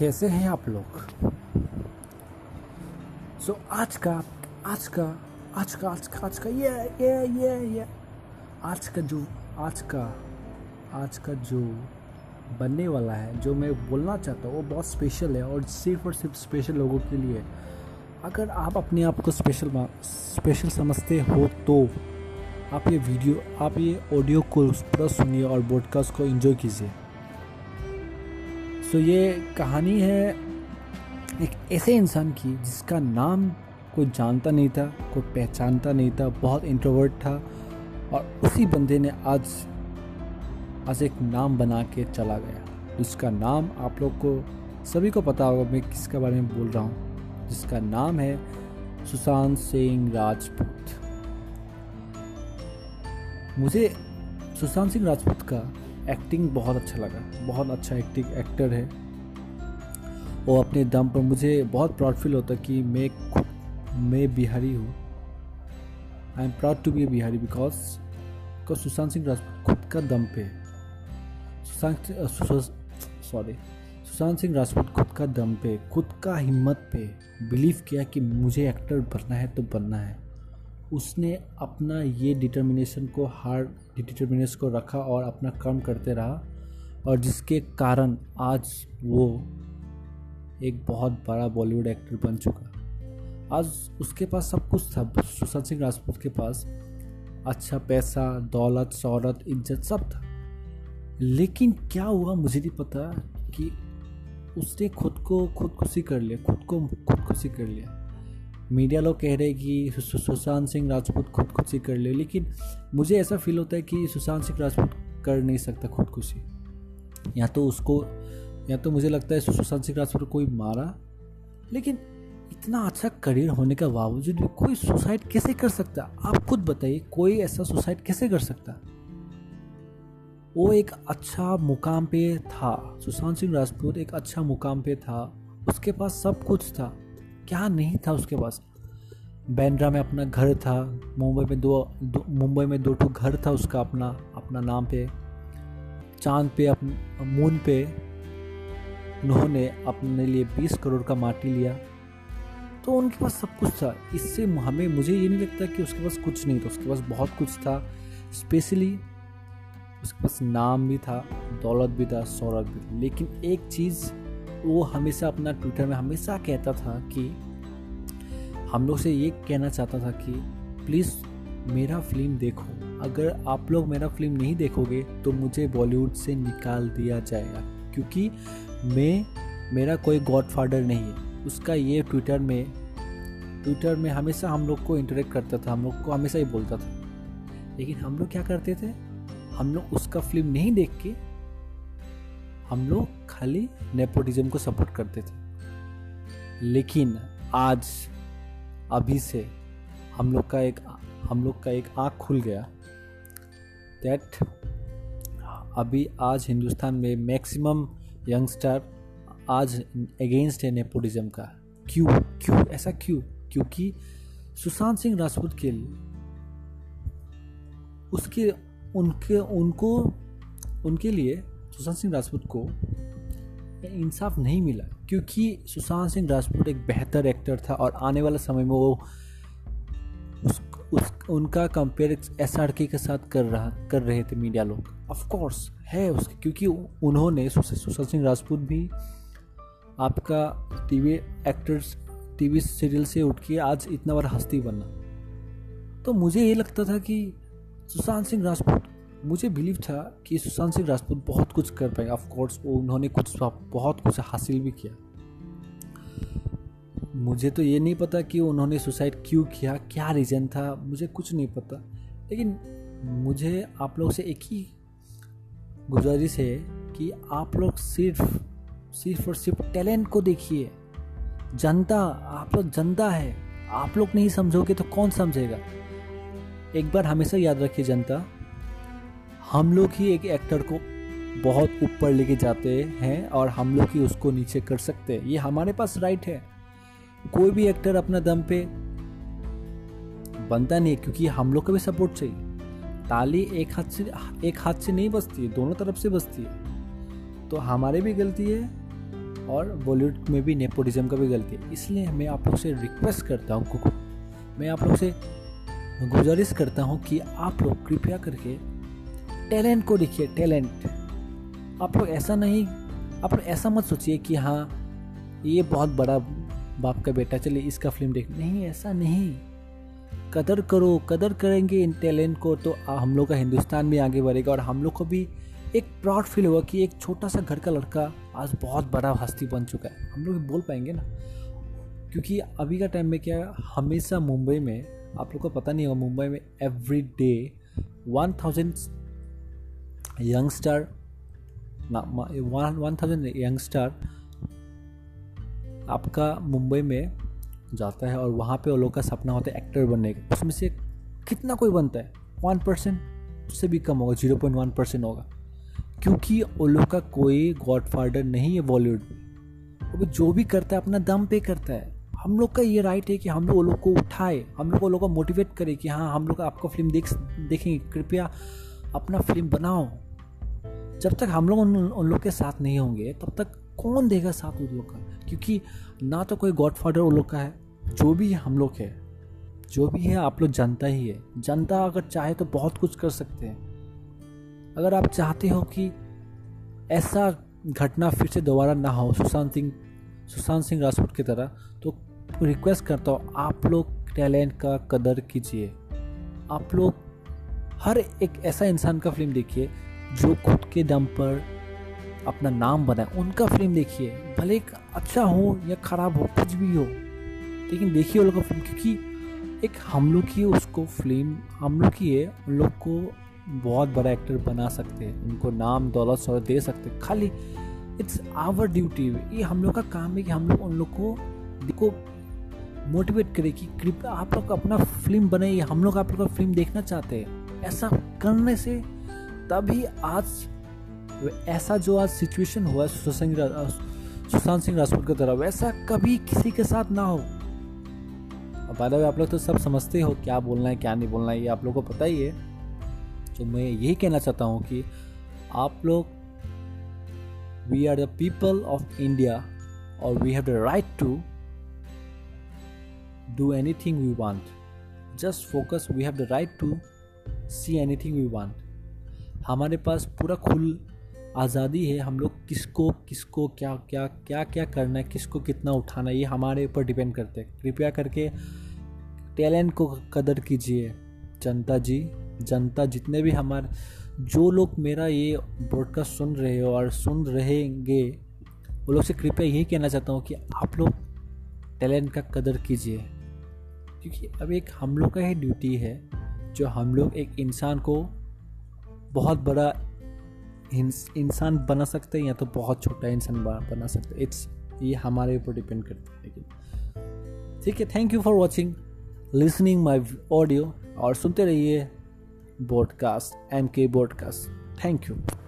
कैसे हैं आप लोग? सो so, आज का आज का आज का आज का आज का ये ये ये ये आज का जो आज का आज का जो बनने वाला है जो मैं बोलना चाहता हूँ वो बहुत स्पेशल है और सिर्फ़ और सिर्फ़ स्पेशल लोगों के लिए अगर आप अपने आप को स्पेशल स्पेशल समझते हो तो आप ये वीडियो आप ये ऑडियो को पूरा सुनिए और ब्रॉडकास्ट को एंजॉय कीजिए। सो so, ये कहानी है एक ऐसे इंसान की जिसका नाम कोई जानता नहीं था कोई पहचानता नहीं था बहुत इंट्रोवर्ट था और उसी बंदे ने आज आज एक नाम बना के चला गया जिसका नाम आप लोग को सभी को पता होगा मैं किसके बारे में बोल रहा हूँ जिसका नाम है सुशांत सिंह राजपूत। मुझे सुशांत सिंह राजपूत का एक्टिंग बहुत अच्छा लगा। बहुत अच्छा एक्टिंग एक्टर है। वो अपने दम पर मुझे बहुत प्राउड फील होता कि मैं मैं बिहारी हूँ। I am proud to be Bihari because because Sushant Singh Rajput खुद का दम पे सुशांत सॉरी सुशांत सिंह राजपूत खुद का दम पे, खुद का हिम्मत पे बिलीव किया कि मुझे एक्टर बनना है तो बनना है। उसने अपना ये डिटर्मिनेशन को हार्ड डिटर्मिनेशन को रखा और अपना कर्म करते रहा। और जिसके कारण आज वो एक बहुत बड़ा बॉलीवुड एक्टर बन चुका। आज उसके पास सब कुछ था। सुशांत सिंह राजपूत के पास अच्छा पैसा, दौलत शौरत इज़्ज़त सब था। लेकिन क्या हुआ मुझे नहीं पता कि उसने खुद को खुदकुशी कर लिया, खुद को खुदकुशी कर लिया। मीडिया लोग कह रहे हैं कि सुशांत सिंह राजपूत खुदकुशी कर ले, लेकिन मुझे ऐसा फील होता है कि सुशांत सिंह राजपूत कर नहीं सकता खुदकुशी। या तो उसको, या तो मुझे लगता है सुशांत सिंह राजपूत कोई मारा, लेकिन इतना अच्छा करियर होने के बावजूद भी कोई सुसाइड कैसे कर सकता? आप खुद बताइए, कोई ऐसा सुसाइड कैसे कर सकता? वो एक अच्छा मुकाम पे था, सुशांत सिंह राजपूत एक अच्छा मुकाम पे था, उसके पास सब कुछ था। क्या नहीं था उसके पास? बैंड्रा में अपना घर था मुंबई में दो, दो मुंबई में दो ठो घर था उसका अपना अपना नाम पे। चाँद पे अप मून पे उन्होंने अपने लिए 20 करोड़ का माटी लिया। तो उनके पास सब कुछ था। इससे हमें मुझे ये नहीं लगता कि उसके पास कुछ नहीं था। उसके पास बहुत कुछ था। स्पेशली उसके पास नाम भी था दौलत भी था शौरत भी था। लेकिन एक चीज़ वो हमेशा अपना ट्विटर में हमेशा कहता था कि हम लोग से ये कहना चाहता था कि प्लीज़ मेरा फ़िल्म देखो। अगर आप लोग मेरा फ़िल्म नहीं देखोगे तो मुझे बॉलीवुड से निकाल दिया जाएगा। क्योंकि मैं, मेरा कोई गॉडफादर नहीं है। उसका ये ट्विटर में ट्विटर में हमेशा हम लोग को इंटरेक्ट करता था, हम लोग को हमेशा ही बोलता था। लेकिन हम लोग क्या करते थे? हम लोग उसका फ़िल्म नहीं देख के हम लोग खाली नेपोटिज्म को सपोर्ट करते थे। लेकिन आज, अभी से हम लोग का एक, हम लोग का एक आँख खुल गया दैट अभी आज हिंदुस्तान में मैक्सिमम यंगस्टर आज अगेंस्ट है नेपोटिज्म का। क्यों? क्यों? ऐसा क्यों? क्योंकि सुशांत सिंह राजपूत के लिए उसके, उनके, उनको, उनके लिए सुशांत सिंह राजपूत को इंसाफ नहीं मिला क्योंकि सुशांत सिंह राजपूत एक बेहतर एक्टर था और आने वाले समय में वो उस, उस उनका कंपेयर एस आर के साथ कर रहा कर रहे थे मीडिया लोग। ऑफ़ कोर्स है उसके क्योंकि उन्होंने सुशांत सिंह राजपूत भी आपका टीवी एक्टर्स टीवी सीरियल से उठ के आज इतना बड़ा हस्ती बना तो मुझे ये लगता था कि सुशांत सिंह राजपूत मुझे बिलीव था कि सुशांत सिंह राजपूत बहुत कुछ कर पाएगा। ऑफकोर्स वो उन्होंने कुछ बहुत कुछ हासिल भी किया। मुझे तो ये नहीं पता कि उन्होंने सुसाइड क्यों किया, क्या रीज़न था, मुझे कुछ नहीं पता। लेकिन मुझे आप लोग से एक ही गुजारिश है कि आप लोग सिर्फ़ सिर्फ़ और सिर्फ़ टैलेंट को देखिए। जनता, आप लोग जनता है। आप लोग नहीं समझोगे तो कौन समझेगा? एक बार हमेशा याद रखिए जनता हम लोग ही एक एक्टर को बहुत ऊपर लेके जाते हैं और हम लोग ही उसको नीचे कर सकते हैं। ये हमारे पास राइट है। कोई भी एक्टर अपना दम पे बनता नहीं क्योंकि हम लोग का भी सपोर्ट चाहिए। ताली एक हाथ से, एक हाथ से नहीं बजती है, दोनों तरफ़ से बजती है। तो हमारे भी गलती है और बॉलीवुड में भी नेपोटिज्म का भी गलती है। इसलिए मैं आप लोग से रिक्वेस्ट करता हूँ मैं आप लोग से गुजारिश करता हूँ कि आप लोग कृपया करके टैलेंट को देखिए, टैलेंट। आप लोग ऐसा नहीं, आप लोग ऐसा मत सोचिए कि हाँ ये बहुत बड़ा बाप का बेटा, चलिए इसका फ़िल्म देख नहीं, ऐसा नहीं। कदर करो, कदर करेंगे इन टैलेंट को तो हम लोग का हिंदुस्तान भी आगे बढ़ेगा। और हम लोग को भी एक प्राउड फील होगा कि एक छोटा सा घर का लड़का आज बहुत बड़ा हस्ती बन चुका है। हम लोग बोल पाएँगे ना? क्योंकि अभी का टाइम में क्या हमेशा मुंबई में, आप लोग को पता नहीं होगा, मुंबई में every day one thousand youngster one thousand youngster आपका मुंबई में जाता है और वहाँ पे वो लोग का सपना होता है एक्टर बनने का। उसमें से कितना कोई बनता है? वन परसेंट उससे भी कम होगा ज़ीरो पॉइंट वन परसेंट होगा। क्योंकि वो लोग का कोई गॉडफादर नहीं है बॉलीवुड में। वो जो भी करता है, अपना दम पे करता है। हम लोग का ये राइट है कि हम लोग, वो लोग को उठाए। हम लोग, वो लोग को मोटिवेट करें कि हाँ हम लोग आपका फ़िल्म देख, देखेंगे। कृपया अपना फ़िल्म बनाओ। जब तक हम लोग उन, उन लोग के साथ नहीं होंगे तब तक कौन देगा साथ उन लोग का? क्योंकि ना तो कोई गॉड फादर उन लोग का है जो भी हम लोग है। जो भी है आप लोग जनता ही है। जनता अगर चाहे तो बहुत कुछ कर सकते हैं। अगर आप चाहते हो कि ऐसा घटना फिर से दोबारा ना हो सुशांत सिंह सुशांत सिंह राजपूत की तरह तो रिक्वेस्ट करता हूँ आप लोग टैलेंट का कदर कीजिए। आप लोग हर एक ऐसा इंसान का फ़िल्म देखिए, जो खुद के दम पर अपना नाम बनाए। उनका फ़िल्म देखिए, भले एक अच्छा हो या ख़राब हो, कुछ भी हो, लेकिन देखिए उन लोग का फ़िल्म क्योंकि एक हम लोग की उसको फ़िल्म हम लोग की है, उन लोग को बहुत बड़ा एक्टर बना सकते हैं, उनको नाम, दौलत शौलत दे सकते खाली इट्स आवर ड्यूटी ये हम लोग का काम है कि हम लोग उन लोग को को मोटिवेट करें कि कृपया आप लोग अपना फ़िल्म बनाइए। हम लोग आप लोग का फ़िल्म देखना चाहते हैं। ऐसा करने से तभी आज ऐसा जो आज सिचुएशन हुआ है, सुशांत सिंह राजपूत की तरह, वैसा कभी किसी के साथ ना हो। बाय द आप लोग तो सब समझते हो क्या बोलना है, क्या नहीं बोलना है, ये आप लोग को पता ही है। तो मैं यही कहना चाहता हूँ कि आप लोग we are the people of India और we have the right to do anything we want just focus we have the right to see anything we want हमारे पास पूरा खुल आज़ादी है, हम लोग किसको किसको, क्या क्या क्या क्या करना है, किसको कितना उठाना है, ये हमारे ऊपर डिपेंड करते हैं। कृपया करके टैलेंट को कदर कीजिए, जनता जी। जनता जितने भी हमारे, जो लोग मेरा ये ब्रॉडकास्ट सुन रहे हो और सुन रहेंगे, वो लोग से कृपया यही कहना चाहता हूँ कि आप लोग टैलेंट का कदर कीजिए। क्योंकि अब एक हम लोग का ही ड्यूटी है। जो हम लोग एक इंसान को बहुत बड़ा इंसान बना सकते हैं या तो बहुत छोटा इंसान बना सकते हैं। इट्स ये हमारे ऊपर डिपेंड करता है। लेकिन ठीक है thank you for watching listening my audio और सुनते रहिए broadcast M K broadcast thank you